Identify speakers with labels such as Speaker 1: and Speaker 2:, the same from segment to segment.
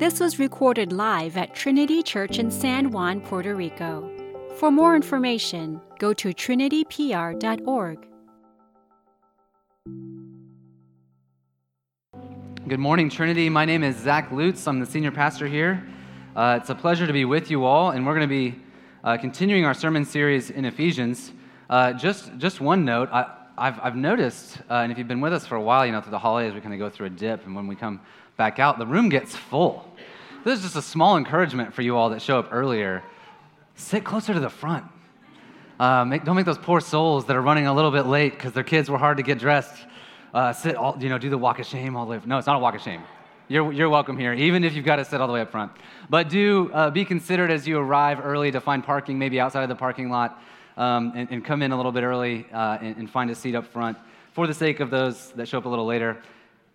Speaker 1: This was recorded live at Trinity Church in San Juan, Puerto Rico. For more information, go to trinitypr.org.
Speaker 2: Good morning, Trinity. My name is Zach Lutz. I'm the senior pastor here. Uh, it's a pleasure to be with you all, and we're going to be uh, continuing our sermon series in Ephesians. Uh, just, just one note I, have I've noticed, uh, and if you've been with us for a while, you know, through the holidays, we kind of go through a dip, and when we come back out, the room gets full. This is just a small encouragement for you all that show up earlier. Sit closer to the front. Uh, make, don't make those poor souls that are running a little bit late because their kids were hard to get dressed. Uh, sit all, you know, do the walk of shame all the way. No, it's not a walk of shame. You're, you're welcome here, even if you've got to sit all the way up front. But do uh, be considerate as you arrive early to find parking, maybe outside of the parking lot, um, and, and, come in a little bit early uh, and, and, find a seat up front for the sake of those that show up a little later.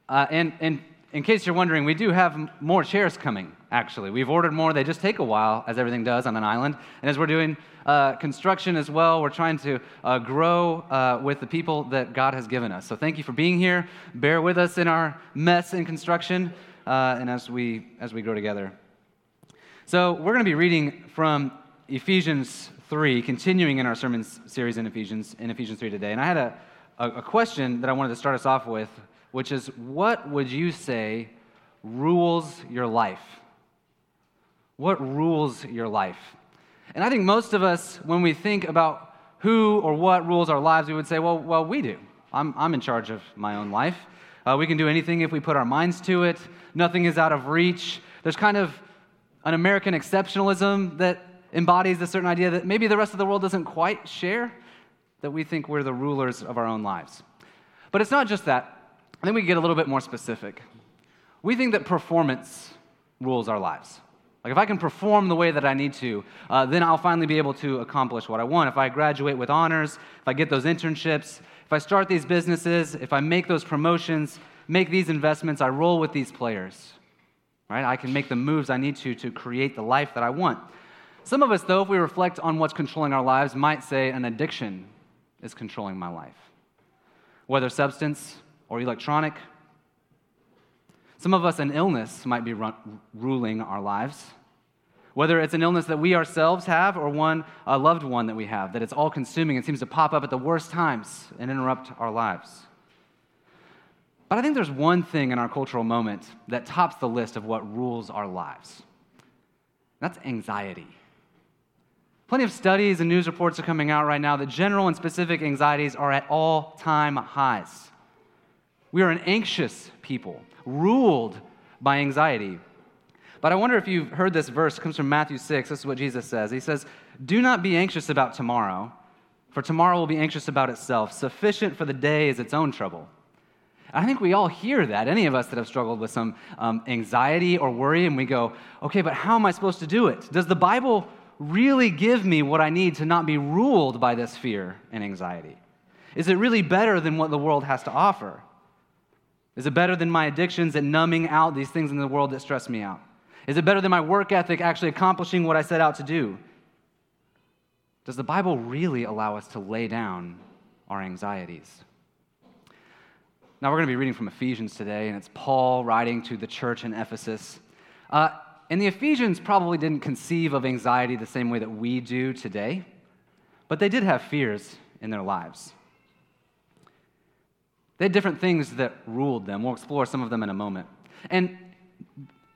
Speaker 2: Uh, and, and in case you're wondering, we do have more chairs coming, actually. We've ordered more. They just take a while, as everything does on an island. And as we're doing uh, construction as well, we're trying to uh, grow uh, with the people that God has given us. So thank you for being here. Bear with us in our mess in construction uh, and as we, as we grow together. So we're going to be reading from Ephesians 3, continuing in our sermon series in Ephesians, in Ephesians 3 today. And I had a, a, question that I wanted to start us off with which is what would you say rules your life? What rules your life? And I think most of us, when we think about who or what rules our lives, we would say, well, well we do. I'm, I'm in charge of my own life. Uh, we can do anything if we put our minds to it. Nothing is out of reach. There's kind of an American exceptionalism that embodies a certain idea that maybe the rest of the world doesn't quite share, that we think we're the rulers of our own lives. But it's not just that. And then we get a little bit more specific. We think that performance rules our lives. Like, if I can perform the way that I need to, uh, then I'll finally be able to accomplish what I want. If I graduate with honors, if I get those internships, if I start these businesses, if I make those promotions, make these investments, I roll with these players. Right? I can make the moves I need to to create the life that I want. Some of us, though, if we reflect on what's controlling our lives, might say an addiction is controlling my life. Whether substance, or electronic. Some of us, an illness might be run, ruling our lives. Whether it's an illness that we ourselves have or one, a loved one that we have, that it's all consuming and seems to pop up at the worst times and interrupt our lives. But I think there's one thing in our cultural moment that tops the list of what rules our lives that's anxiety. Plenty of studies and news reports are coming out right now that general and specific anxieties are at all time highs. We are an anxious people, ruled by anxiety. But I wonder if you've heard this verse. It comes from Matthew 6. This is what Jesus says. He says, Do not be anxious about tomorrow, for tomorrow will be anxious about itself. Sufficient for the day is its own trouble. I think we all hear that, any of us that have struggled with some um, anxiety or worry, and we go, okay, but how am I supposed to do it? Does the Bible really give me what I need to not be ruled by this fear and anxiety? Is it really better than what the world has to offer? Is it better than my addictions at numbing out these things in the world that stress me out? Is it better than my work ethic actually accomplishing what I set out to do? Does the Bible really allow us to lay down our anxieties? Now, we're going to be reading from Ephesians today, and it's Paul writing to the church in Ephesus. Uh, and the Ephesians probably didn't conceive of anxiety the same way that we do today, but they did have fears in their lives. They had different things that ruled them. We'll explore some of them in a moment. And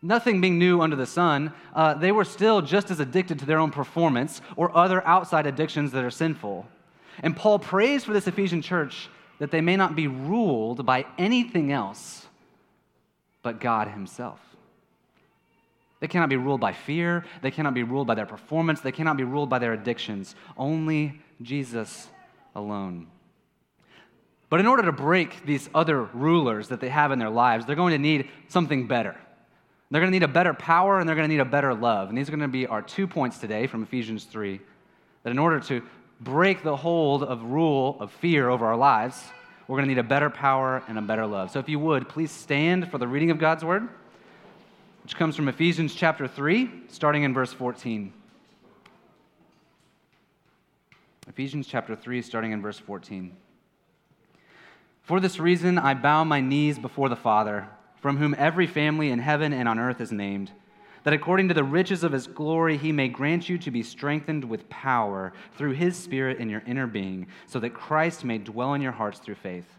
Speaker 2: nothing being new under the sun, uh, they were still just as addicted to their own performance or other outside addictions that are sinful. And Paul prays for this Ephesian church that they may not be ruled by anything else but God Himself. They cannot be ruled by fear. They cannot be ruled by their performance. They cannot be ruled by their addictions. Only Jesus alone. But in order to break these other rulers that they have in their lives, they're going to need something better. They're going to need a better power and they're going to need a better love. And these are going to be our two points today from Ephesians 3 that in order to break the hold of rule of fear over our lives, we're going to need a better power and a better love. So if you would, please stand for the reading of God's word, which comes from Ephesians chapter 3, starting in verse 14. Ephesians chapter 3, starting in verse 14. For this reason, I bow my knees before the Father, from whom every family in heaven and on earth is named, that according to the riches of his glory he may grant you to be strengthened with power through his Spirit in your inner being, so that Christ may dwell in your hearts through faith.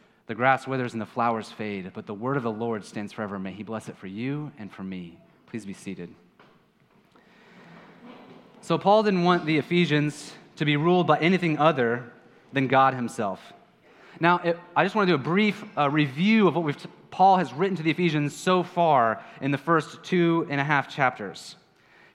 Speaker 2: the grass withers and the flowers fade, but the word of the Lord stands forever. May he bless it for you and for me. Please be seated. So, Paul didn't want the Ephesians to be ruled by anything other than God himself. Now, it, I just want to do a brief uh, review of what Paul has written to the Ephesians so far in the first two and a half chapters.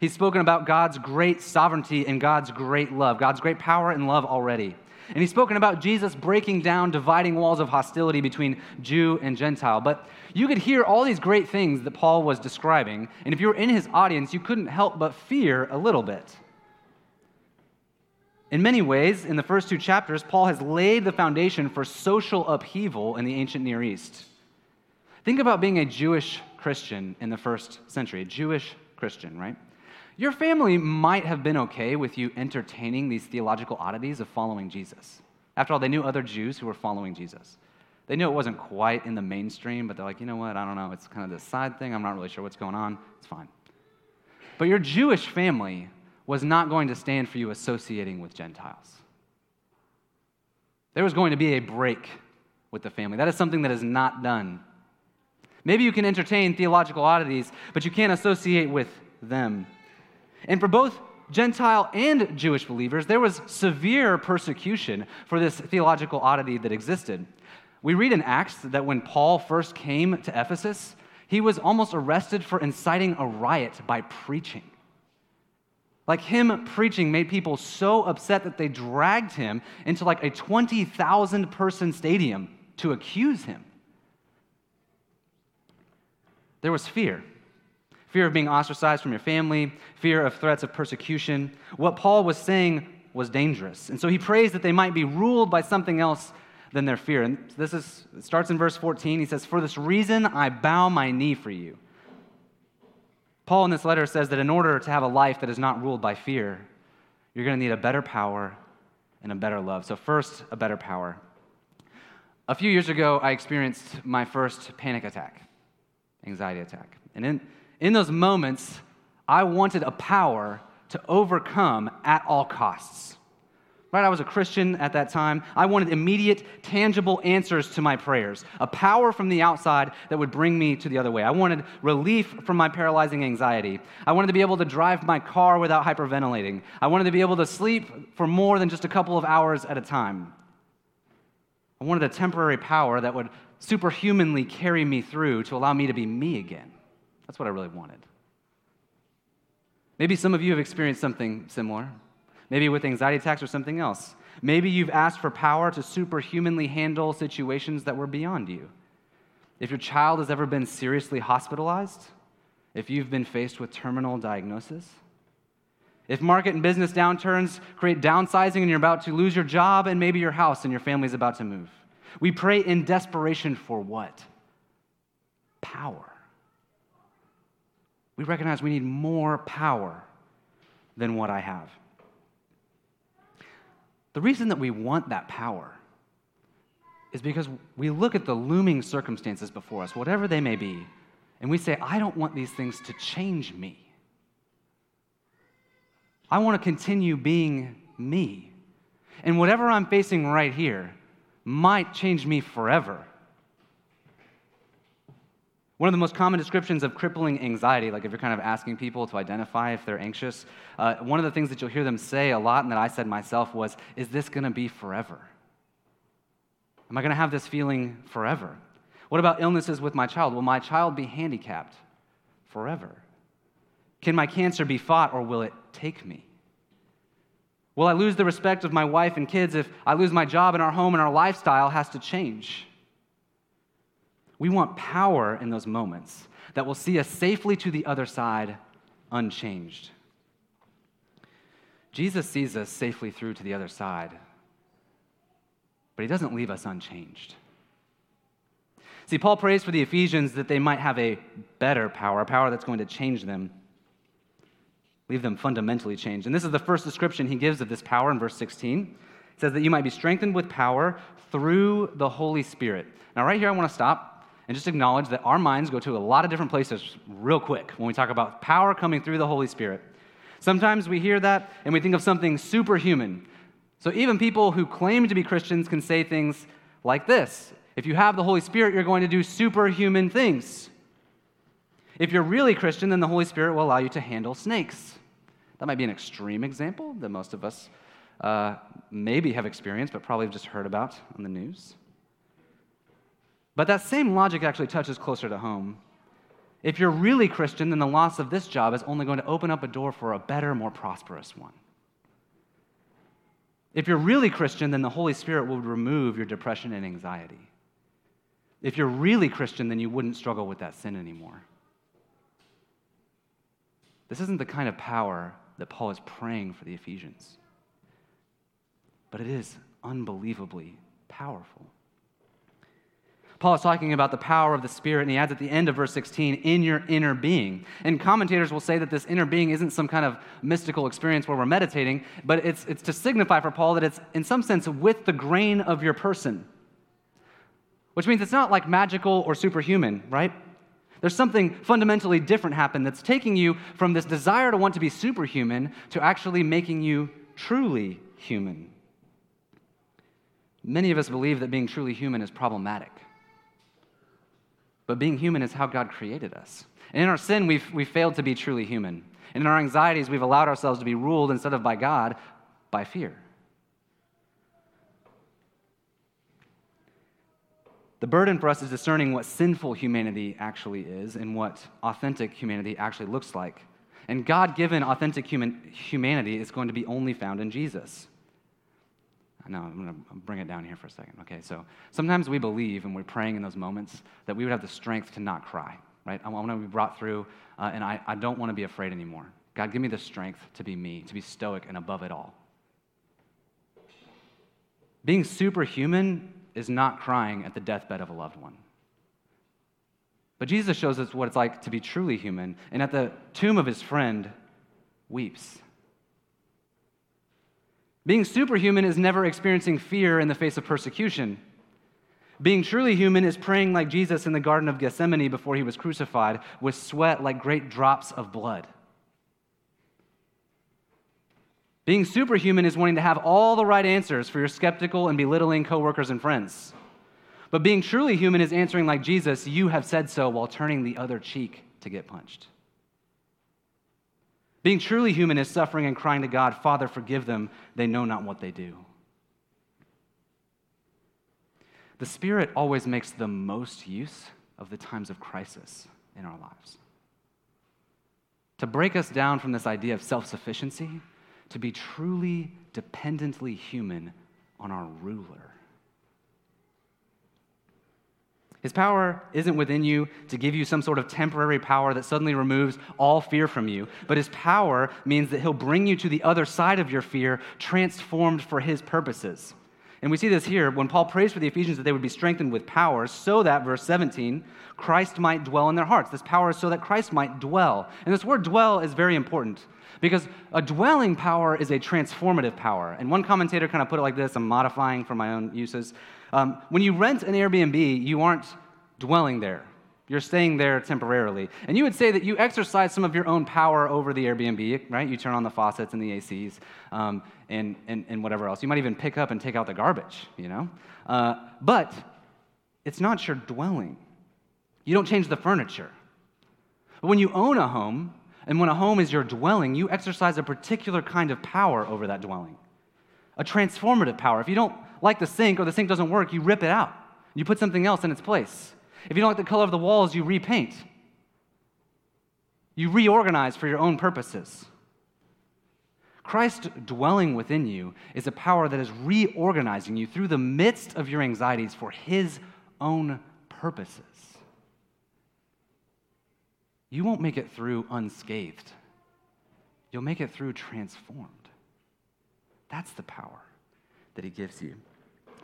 Speaker 2: He's spoken about God's great sovereignty and God's great love, God's great power and love already. And he's spoken about Jesus breaking down dividing walls of hostility between Jew and Gentile. But you could hear all these great things that Paul was describing. And if you were in his audience, you couldn't help but fear a little bit. In many ways, in the first two chapters, Paul has laid the foundation for social upheaval in the ancient Near East. Think about being a Jewish Christian in the first century, a Jewish Christian, right? Your family might have been okay with you entertaining these theological oddities of following Jesus. After all, they knew other Jews who were following Jesus. They knew it wasn't quite in the mainstream, but they're like, you know what? I don't know. It's kind of this side thing. I'm not really sure what's going on. It's fine. But your Jewish family was not going to stand for you associating with Gentiles. There was going to be a break with the family. That is something that is not done. Maybe you can entertain theological oddities, but you can't associate with them. And for both Gentile and Jewish believers, there was severe persecution for this theological oddity that existed. We read in Acts that when Paul first came to Ephesus, he was almost arrested for inciting a riot by preaching. Like him preaching made people so upset that they dragged him into like a 20,000 person stadium to accuse him. There was fear fear of being ostracized from your family, fear of threats of persecution. What Paul was saying was dangerous. And so he prays that they might be ruled by something else than their fear. And this is, starts in verse 14. He says, For this reason I bow my knee for you Paul in this letter says that in order to have a life that is not ruled by fear, you're going to need a better power and a better love. So, first, a better power. A few years ago, I experienced my first panic attack, anxiety attack. And in, in those moments, I wanted a power to overcome at all costs. Right? I was a Christian at that time. I wanted immediate, tangible answers to my prayers, a power from the outside that would bring me to the other way. I wanted relief from my paralyzing anxiety. I wanted to be able to drive my car without hyperventilating. I wanted to be able to sleep for more than just a couple of hours at a time. I wanted a temporary power that would superhumanly carry me through to allow me to be me again. That's what I really wanted. Maybe some of you have experienced something similar maybe with anxiety attacks or something else. Maybe you've asked for power to superhumanly handle situations that were beyond you. If your child has ever been seriously hospitalized, if you've been faced with terminal diagnosis, if market and business downturns create downsizing and you're about to lose your job and maybe your house and your family's about to move. We pray in desperation for what? Power. We recognize we need more power than what I have. The reason that we want that power is because we look at the looming circumstances before us, whatever they may be, and we say, I don't want these things to change me. I want to continue being me. And whatever I'm facing right here might change me forever. One of the most common descriptions of crippling anxiety, like if you're kind of asking people to identify if they're anxious, uh, one of the things that you'll hear them say a lot and that I said myself was, Is this going to be forever? Am I going to have this feeling forever? What about illnesses with my child? Will my child be handicapped forever? Can my cancer be fought or will it take me? Will I lose the respect of my wife and kids if I lose my job and our home and our lifestyle has to change? We want power in those moments that will see us safely to the other side unchanged. Jesus sees us safely through to the other side, but he doesn't leave us unchanged. See, Paul prays for the Ephesians that they might have a better power, a power that's going to change them, leave them fundamentally changed. And this is the first description he gives of this power in verse 16. It says that you might be strengthened with power through the Holy Spirit. Now, right here, I want to stop and just acknowledge that our minds go to a lot of different places real quick when we talk about power coming through the Holy Spirit. Sometimes we hear that and we think of something superhuman. So even people who claim to be Christians can say things like this If you have the Holy Spirit, you're going to do superhuman things. If you're really Christian, then the Holy Spirit will allow you to handle snakes. That might be an extreme example that most of us uh, maybe have experienced, but probably have just heard about on the news. But that same logic actually touches closer to home. If you're really Christian, then the loss of this job is only going to open up a door for a better, more prosperous one. If you're really Christian, then the Holy Spirit will remove your depression and anxiety. If you're really Christian, then you wouldn't struggle with that sin anymore. This isn't the kind of power that Paul is praying for the Ephesians, but it is unbelievably powerful. Paul is talking about the power of the Spirit, and he adds at the end of verse 16, in your inner being. And commentators will say that this inner being isn't some kind of mystical experience where we're meditating, but it's, it's to signify for Paul that it's, in some sense, with the grain of your person. Which means it's not like magical or superhuman, right? There's something fundamentally different happen that's taking you from this desire to want to be superhuman to actually making you truly human. Many of us believe that being truly human is problematic. But being human is how God created us. And in our sin, we've, we've failed to be truly human. And in our anxieties, we've allowed ourselves to be ruled instead of by God, by fear. The burden for us is discerning what sinful humanity actually is and what authentic humanity actually looks like. And God given authentic human, humanity is going to be only found in Jesus. No, I'm going to bring it down here for a second. Okay, so sometimes we believe and we're praying in those moments that we would have the strength to not cry, right? I want to be brought through, uh, and I, I don't want to be afraid anymore. God, give me the strength to be me, to be stoic and above it all. Being superhuman is not crying at the deathbed of a loved one. But Jesus shows us what it's like to be truly human, and at the tomb of his friend, weeps. Being superhuman is never experiencing fear in the face of persecution. Being truly human is praying like Jesus in the Garden of Gethsemane before he was crucified, with sweat like great drops of blood. Being superhuman is wanting to have all the right answers for your skeptical and belittling coworkers and friends. But being truly human is answering like Jesus, you have said so, while turning the other cheek to get punched. Being truly human is suffering and crying to God, Father, forgive them. They know not what they do. The Spirit always makes the most use of the times of crisis in our lives. To break us down from this idea of self sufficiency, to be truly dependently human on our ruler. His power isn't within you to give you some sort of temporary power that suddenly removes all fear from you, but his power means that he'll bring you to the other side of your fear, transformed for his purposes. And we see this here when Paul prays for the Ephesians that they would be strengthened with power, so that, verse 17, Christ might dwell in their hearts. This power is so that Christ might dwell. And this word dwell is very important because a dwelling power is a transformative power. And one commentator kind of put it like this I'm modifying for my own uses. Um, when you rent an Airbnb, you aren't dwelling there. You're staying there temporarily. And you would say that you exercise some of your own power over the Airbnb, right? You turn on the faucets and the ACs um, and, and, and whatever else. You might even pick up and take out the garbage, you know? Uh, but it's not your dwelling. You don't change the furniture. But when you own a home, and when a home is your dwelling, you exercise a particular kind of power over that dwelling, a transformative power. If you don't like the sink or the sink doesn't work, you rip it out. You put something else in its place. If you don't like the color of the walls, you repaint. You reorganize for your own purposes. Christ dwelling within you is a power that is reorganizing you through the midst of your anxieties for his own purposes. You won't make it through unscathed, you'll make it through transformed. That's the power that he gives you.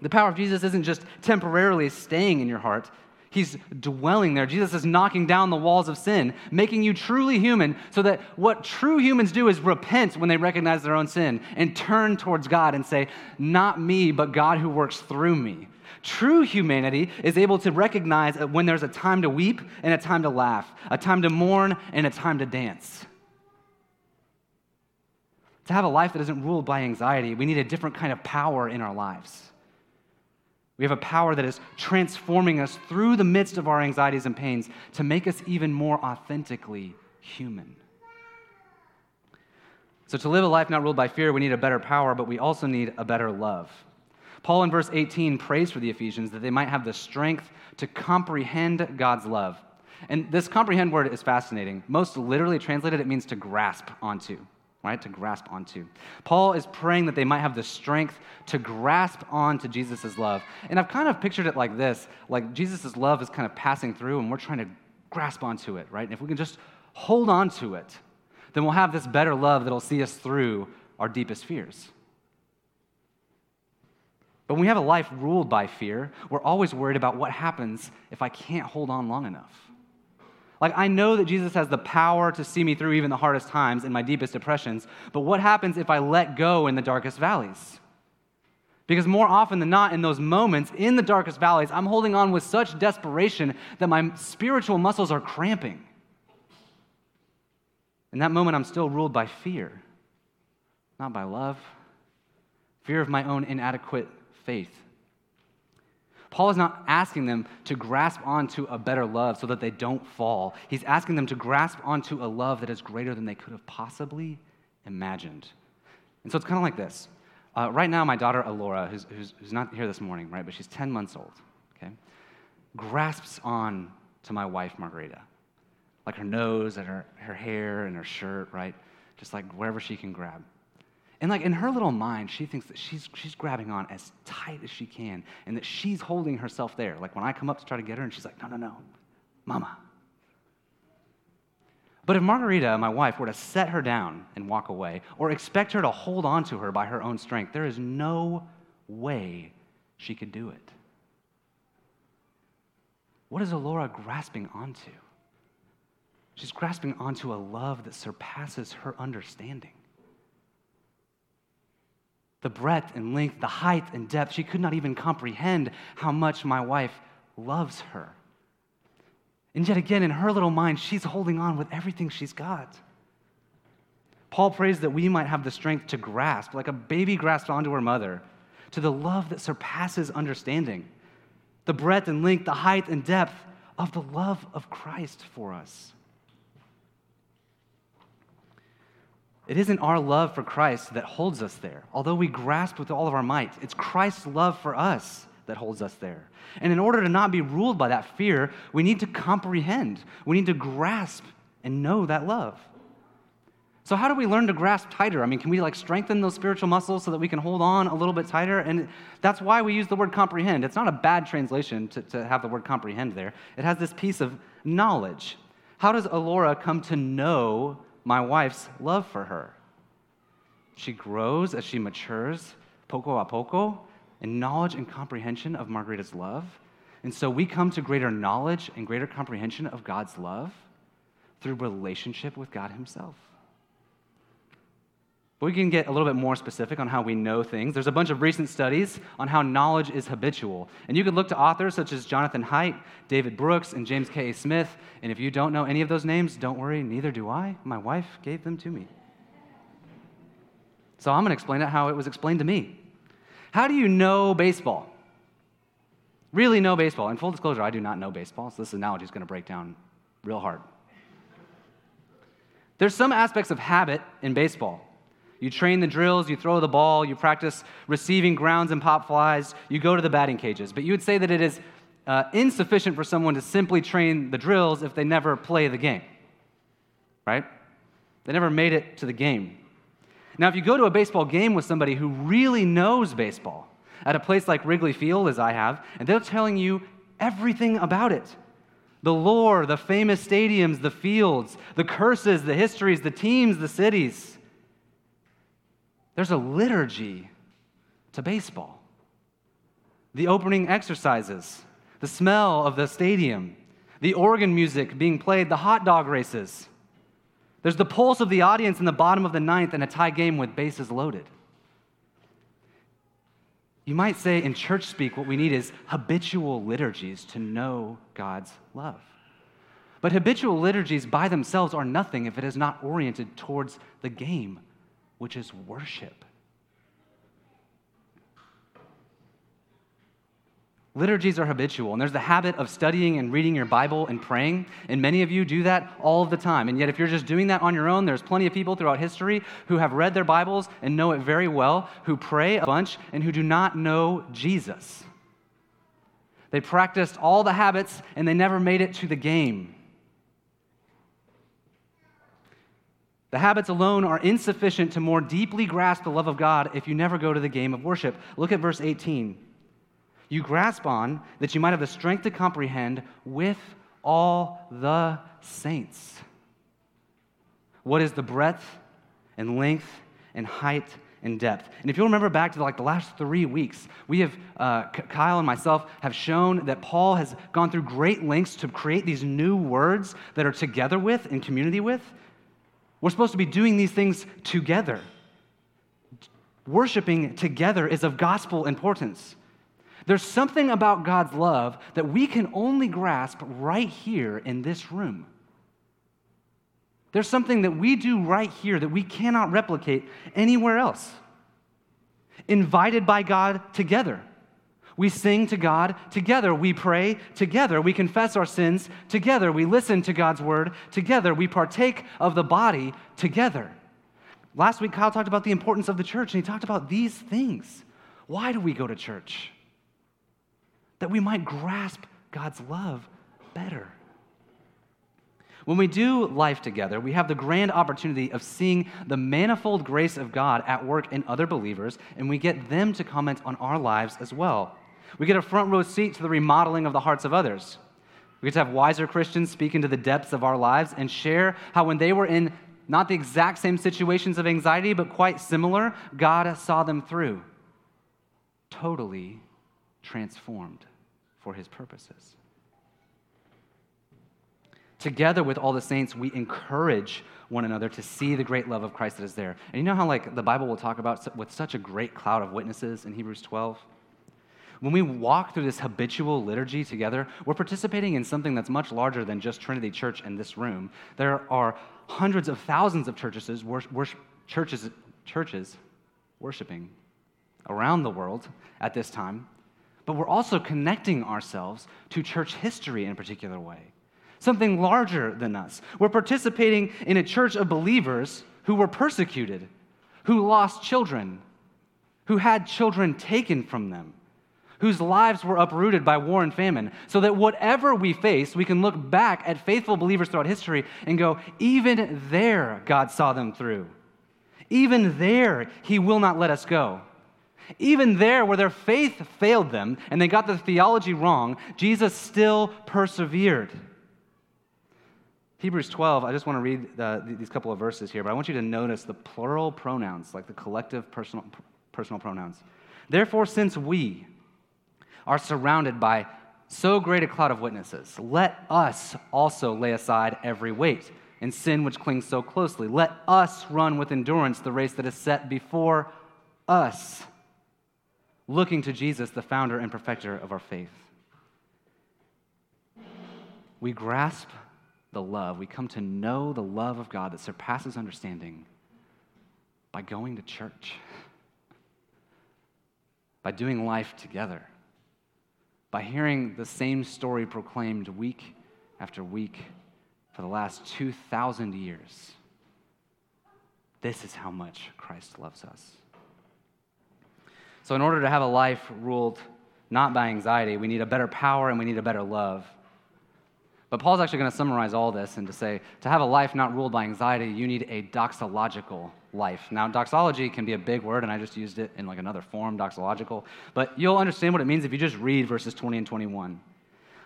Speaker 2: The power of Jesus isn't just temporarily staying in your heart, He's dwelling there. Jesus is knocking down the walls of sin, making you truly human, so that what true humans do is repent when they recognize their own sin and turn towards God and say, Not me, but God who works through me. True humanity is able to recognize when there's a time to weep and a time to laugh, a time to mourn and a time to dance. To have a life that isn't ruled by anxiety, we need a different kind of power in our lives. We have a power that is transforming us through the midst of our anxieties and pains to make us even more authentically human. So, to live a life not ruled by fear, we need a better power, but we also need a better love. Paul in verse 18 prays for the Ephesians that they might have the strength to comprehend God's love. And this comprehend word is fascinating. Most literally translated, it means to grasp onto right? To grasp onto. Paul is praying that they might have the strength to grasp onto Jesus' love. And I've kind of pictured it like this like Jesus' love is kind of passing through, and we're trying to grasp onto it, right? And if we can just hold on to it, then we'll have this better love that'll see us through our deepest fears. But when we have a life ruled by fear, we're always worried about what happens if I can't hold on long enough. Like, I know that Jesus has the power to see me through even the hardest times and my deepest depressions, but what happens if I let go in the darkest valleys? Because more often than not, in those moments, in the darkest valleys, I'm holding on with such desperation that my spiritual muscles are cramping. In that moment, I'm still ruled by fear, not by love, fear of my own inadequate faith. Paul is not asking them to grasp onto a better love so that they don't fall. He's asking them to grasp onto a love that is greater than they could have possibly imagined. And so it's kind of like this. Uh, right now, my daughter Alora, who's, who's, who's not here this morning, right, but she's 10 months old, okay, grasps on to my wife, Margarita. Like her nose and her, her hair and her shirt, right? Just like wherever she can grab. And like in her little mind, she thinks that she's, she's grabbing on as tight as she can and that she's holding herself there. Like when I come up to try to get her and she's like, no, no, no, mama. But if Margarita, my wife, were to set her down and walk away or expect her to hold on to her by her own strength, there is no way she could do it. What is Alora grasping onto? She's grasping onto a love that surpasses her understanding the breadth and length, the height and depth. She could not even comprehend how much my wife loves her. And yet again, in her little mind, she's holding on with everything she's got. Paul prays that we might have the strength to grasp, like a baby grasps onto her mother, to the love that surpasses understanding, the breadth and length, the height and depth of the love of Christ for us. It isn't our love for Christ that holds us there, although we grasp with all of our might. It's Christ's love for us that holds us there. And in order to not be ruled by that fear, we need to comprehend, we need to grasp and know that love. So, how do we learn to grasp tighter? I mean, can we like strengthen those spiritual muscles so that we can hold on a little bit tighter? And that's why we use the word comprehend. It's not a bad translation to, to have the word comprehend there, it has this piece of knowledge. How does Alora come to know my wife's love for her. She grows as she matures, poco a poco, in knowledge and comprehension of Margarita's love. And so we come to greater knowledge and greater comprehension of God's love through relationship with God Himself. But we can get a little bit more specific on how we know things. There's a bunch of recent studies on how knowledge is habitual. And you can look to authors such as Jonathan Haidt, David Brooks, and James K. A. Smith. And if you don't know any of those names, don't worry, neither do I. My wife gave them to me. So I'm going to explain it how it was explained to me. How do you know baseball? Really know baseball. In full disclosure, I do not know baseball, so this analogy is going to break down real hard. There's some aspects of habit in baseball. You train the drills, you throw the ball, you practice receiving grounds and pop flies, you go to the batting cages. But you would say that it is uh, insufficient for someone to simply train the drills if they never play the game, right? They never made it to the game. Now, if you go to a baseball game with somebody who really knows baseball, at a place like Wrigley Field, as I have, and they're telling you everything about it the lore, the famous stadiums, the fields, the curses, the histories, the teams, the cities. There's a liturgy to baseball. The opening exercises, the smell of the stadium, the organ music being played, the hot dog races. There's the pulse of the audience in the bottom of the ninth and a tie game with bases loaded. You might say in church speak, what we need is habitual liturgies to know God's love. But habitual liturgies by themselves are nothing if it is not oriented towards the game, which is worship. Liturgies are habitual, and there's the habit of studying and reading your Bible and praying, and many of you do that all the time. And yet, if you're just doing that on your own, there's plenty of people throughout history who have read their Bibles and know it very well, who pray a bunch, and who do not know Jesus. They practiced all the habits, and they never made it to the game. The habits alone are insufficient to more deeply grasp the love of God if you never go to the game of worship. Look at verse 18 you grasp on that you might have the strength to comprehend with all the saints. What is the breadth and length and height and depth. And if you'll remember back to like the last three weeks, we have, uh, Kyle and myself have shown that Paul has gone through great lengths to create these new words that are together with, in community with. We're supposed to be doing these things together. Worshiping together is of gospel importance. There's something about God's love that we can only grasp right here in this room. There's something that we do right here that we cannot replicate anywhere else. Invited by God together. We sing to God together. We pray together. We confess our sins together. We listen to God's word together. We partake of the body together. Last week, Kyle talked about the importance of the church, and he talked about these things. Why do we go to church? that we might grasp God's love better. When we do life together, we have the grand opportunity of seeing the manifold grace of God at work in other believers, and we get them to comment on our lives as well. We get a front row seat to the remodeling of the hearts of others. We get to have wiser Christians speak into the depths of our lives and share how, when they were in not the exact same situations of anxiety, but quite similar, God saw them through. Totally transformed for his purposes. Together with all the saints, we encourage one another to see the great love of Christ that is there. And you know how like the Bible will talk about with such a great cloud of witnesses in Hebrews 12? When we walk through this habitual liturgy together, we're participating in something that's much larger than just Trinity Church in this room. There are hundreds of thousands of churches, worship, churches, churches worshiping around the world at this time but we're also connecting ourselves to church history in a particular way, something larger than us. We're participating in a church of believers who were persecuted, who lost children, who had children taken from them, whose lives were uprooted by war and famine, so that whatever we face, we can look back at faithful believers throughout history and go, even there, God saw them through. Even there, He will not let us go. Even there, where their faith failed them and they got the theology wrong, Jesus still persevered. Hebrews 12, I just want to read uh, the, these couple of verses here, but I want you to notice the plural pronouns, like the collective personal, personal pronouns. Therefore, since we are surrounded by so great a cloud of witnesses, let us also lay aside every weight and sin which clings so closely. Let us run with endurance the race that is set before us looking to Jesus, the founder and perfecter of our faith. We grasp the love, we come to know the love of God that surpasses understanding by going to church, by doing life together, by hearing the same story proclaimed week after week for the last 2,000 years. This is how much Christ loves us. So, in order to have a life ruled not by anxiety, we need a better power and we need a better love. But Paul's actually going to summarize all this and to say, to have a life not ruled by anxiety, you need a doxological life. Now, doxology can be a big word, and I just used it in like another form, doxological. But you'll understand what it means if you just read verses 20 and 21.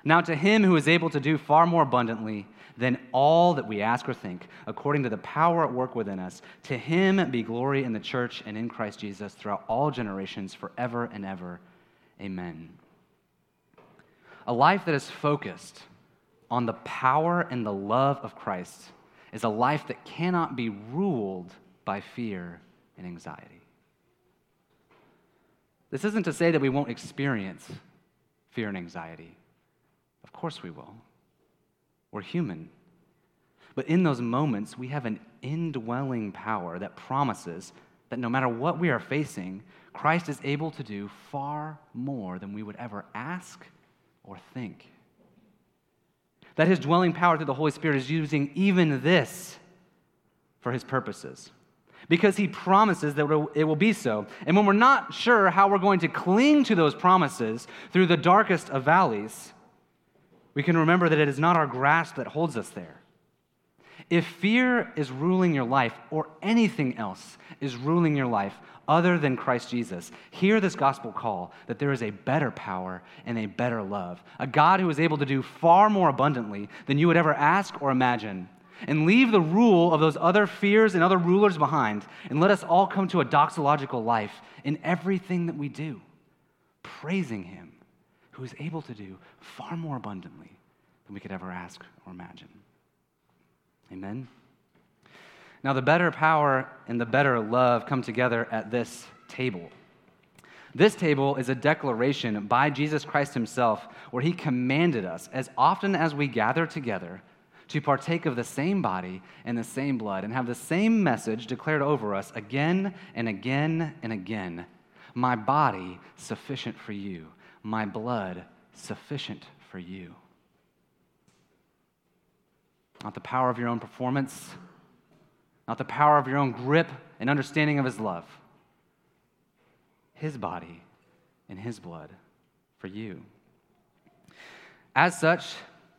Speaker 2: Now, to him who is able to do far more abundantly than all that we ask or think, according to the power at work within us, to him be glory in the church and in Christ Jesus throughout all generations, forever and ever. Amen. A life that is focused on the power and the love of Christ is a life that cannot be ruled by fear and anxiety. This isn't to say that we won't experience fear and anxiety. Of course we will. We're human. But in those moments, we have an indwelling power that promises that no matter what we are facing, Christ is able to do far more than we would ever ask or think. That his dwelling power through the Holy Spirit is using even this for his purposes because he promises that it will be so. And when we're not sure how we're going to cling to those promises through the darkest of valleys, we can remember that it is not our grasp that holds us there. If fear is ruling your life, or anything else is ruling your life other than Christ Jesus, hear this gospel call that there is a better power and a better love, a God who is able to do far more abundantly than you would ever ask or imagine. And leave the rule of those other fears and other rulers behind, and let us all come to a doxological life in everything that we do, praising Him who is able to do far more abundantly than we could ever ask or imagine. Amen? Now, the better power and the better love come together at this table. This table is a declaration by Jesus Christ himself where he commanded us, as often as we gather together, to partake of the same body and the same blood and have the same message declared over us again and again and again. My body sufficient for you my blood sufficient for you. Not the power of your own performance, not the power of your own grip and understanding of his love. His body and his blood for you. As such,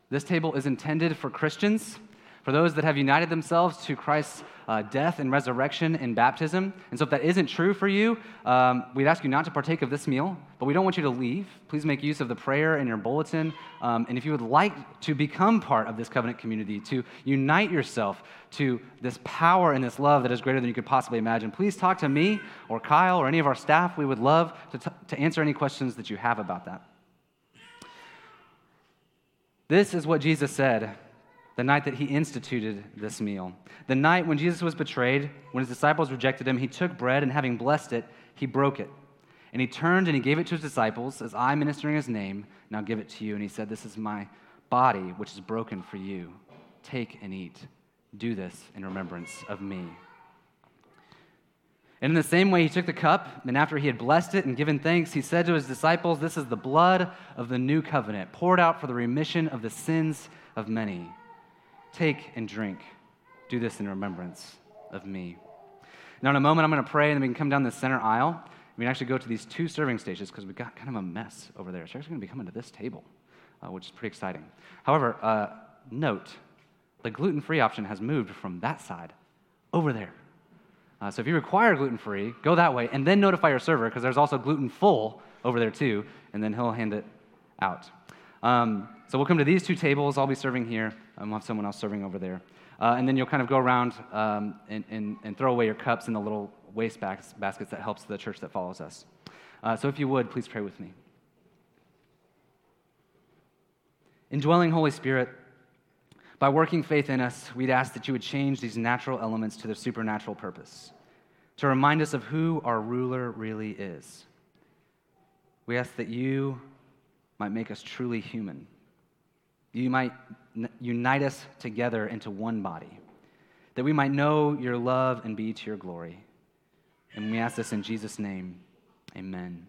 Speaker 2: this table is intended for Christians for those that have united themselves to Christ's uh, death and resurrection in baptism. And so, if that isn't true for you, um, we'd ask you not to partake of this meal, but we don't want you to leave. Please make use of the prayer in your bulletin. Um, and if you would like to become part of this covenant community, to unite yourself to this power and this love that is greater than you could possibly imagine, please talk to me or Kyle or any of our staff. We would love to, t- to answer any questions that you have about that. This is what Jesus said the night that he instituted this meal. The night when Jesus was betrayed, when his disciples rejected him, he took bread and having blessed it, he broke it. And he turned and he gave it to his disciples, as I, ministering his name, now give it to you. And he said, This is my body, which is broken for you. Take and eat. Do this in remembrance of me. And in the same way, he took the cup, and after he had blessed it and given thanks, he said to his disciples, This is the blood of the new covenant, poured out for the remission of the sins of many. Take and drink. Do this in remembrance of me. Now, in a moment, I'm going to pray, and then we can come down the center aisle. We can actually go to these two serving stations because we've got kind of a mess over there. It's actually going to be coming to this table, uh, which is pretty exciting. However, uh, note the gluten free option has moved from that side over there. Uh, so if you require gluten free, go that way and then notify your server because there's also gluten full over there too, and then he'll hand it out. Um, so we'll come to these two tables. I'll be serving here. and we'll have someone else serving over there. Uh, and then you'll kind of go around um, and, and, and, throw away your cups in the little waste baskets that helps the church that follows us. Uh, so if you would, please pray with me. Indwelling Holy Spirit, by working faith in us, we'd ask that you would change these natural elements to their supernatural purpose, to remind us of who our ruler really is. We ask that you might make us truly human. You might unite us together into one body, that we might know your love and be to your glory. And we ask this in Jesus' name. Amen.